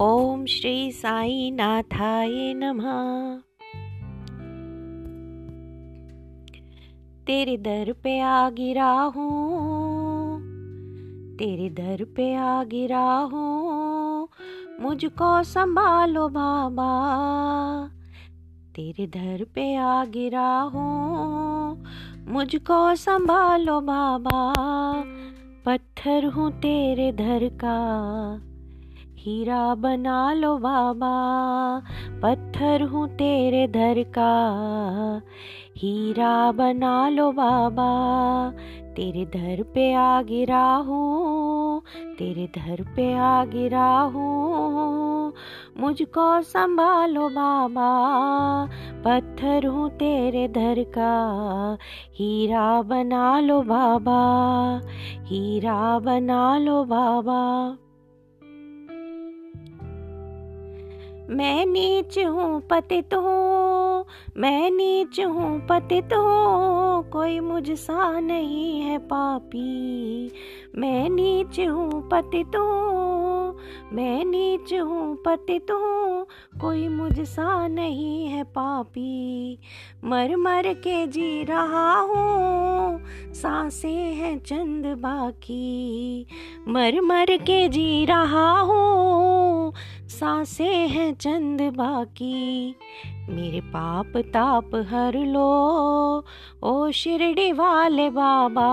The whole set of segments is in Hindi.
ओम श्री साई नाथाय नमः। तेरे दर पे आ गिरा हूँ तेरे दर पे आ गिरा हूँ मुझको संभालो बाबा। तेरे दर पे आ गिरा हूँ मुझको संभालो बाबा। पत्थर हूँ तेरे दर का हीरा बना लो बाबा, पत्थर हूँ तेरे धर का। हीरा बना लो बाबा, तेरे धर पे आ गिरा हूँ तेरे धर पे आ गिरा हूँ मुझको संभालो बाबा, पत्थर हूँ तेरे धर का। हीरा बना लो बाबा हीरा बना लो बाबा। मैं नीच हूँ पतित हूँ मैं नीच हूँ पतित हूँ कोई मुझसा नहीं है पापी। मैं नीच हूँ पतित हूँ मैं नीच हूँ पतित हूँ कोई मुझसा नहीं है पापी। मर मर के जी रहा हूँ, साँसें हैं चंद बाकी। मर मर के जी रहा हूँ साँसें हैं चंद बाकी। मेरे पाप ताप हर लो, ओ शिरडी वाले बाबा।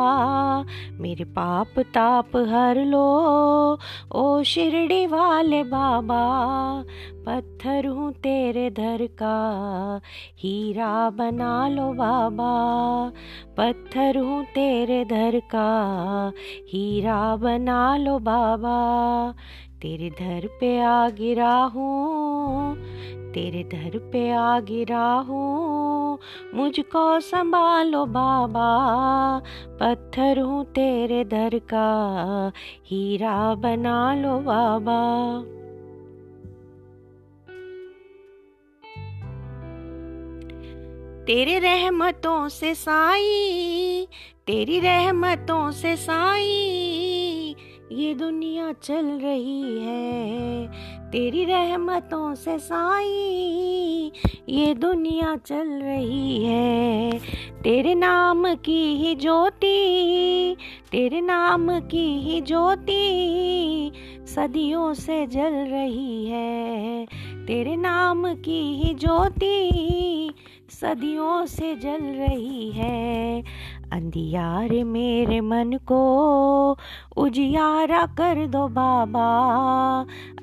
मेरे पाप ताप हर लो, ओ शिरडी वाले बाबा। पत्थर हूँ तेरे दर का, हीरा बना लो बाबा। पत्थर हूँ तेरे दर का, हीरा बना लो बाबा। तेरे दर पे आ गिरा हूँ तेरे दर पे आ गिरा हूँ मुझको संभालो बाबा, पत्थर हूँ तेरे दर का हीरा बना लो बाबा। तेरे रहमतों से साई, तेरी रहमतों से साई ये दुनिया चल रही है। तेरी रहमतों से साई, ये दुनिया चल रही है। तेरे नाम की ही ज्योति, तेरे नाम की ही ज्योति सदियों से जल रही है। तेरे नाम की ही ज्योति सदियों से जल रही है। अंधियार मेरे मन को उजियारा कर दो बाबा।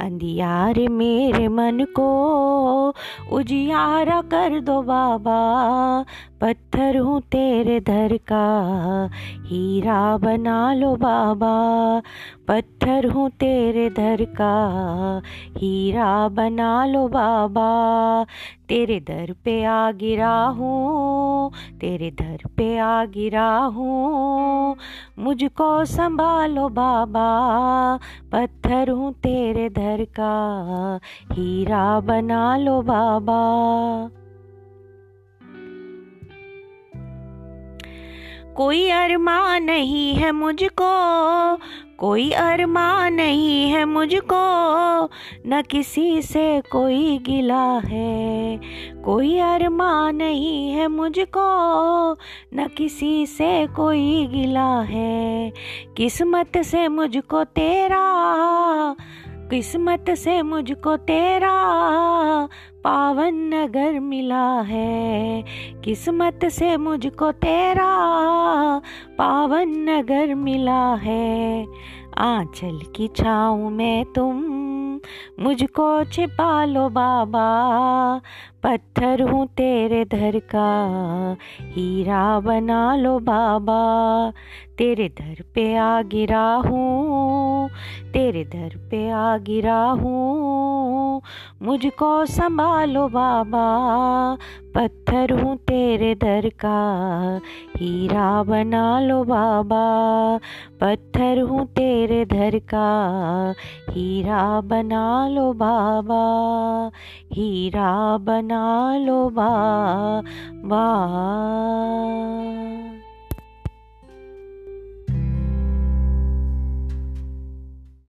अंधियार मेरे मन को उजियारा कर दो बाबा। पत्थर हूँ तेरे धर का, हीरा बना लो बाबा। पत्थर हूँ तेरे धर का, हीरा बना लो बाबा। तेरे दर पे आ गिरा हूँ तेरे दर पे आ गिरा हूँ मुझको संभालो बाबा, पत्थर हूँ तेरे दर का हीरा बना लो बाबा। कोई अरमा नहीं है मुझको, कोई अरमा नहीं है मुझको, न किसी से कोई गिला है, कोई अरमा नहीं है मुझको, न किसी से कोई गिला है, किस्मत से मुझको तेरा किस्मत से मुझको तेरा पावन नगर मिला है। किस्मत से मुझको तेरा पावन नगर मिला है। आंचल की छाँव में तुम मुझको छिपा लो बाबा, पत्थर हूँ तेरे धर का, हीरा बना लो बाबा, तेरे धर पे आ गिरा हूँ, तेरे धर पे आ गिरा हूँ। मुझको संभालो बाबा। पत्थर हूँ तेरे दर का, हीरा बना लो बाबा। पत्थर हूँ तेरे दर का, हीरा बना लो बाबा। हीरा बना लो बाबा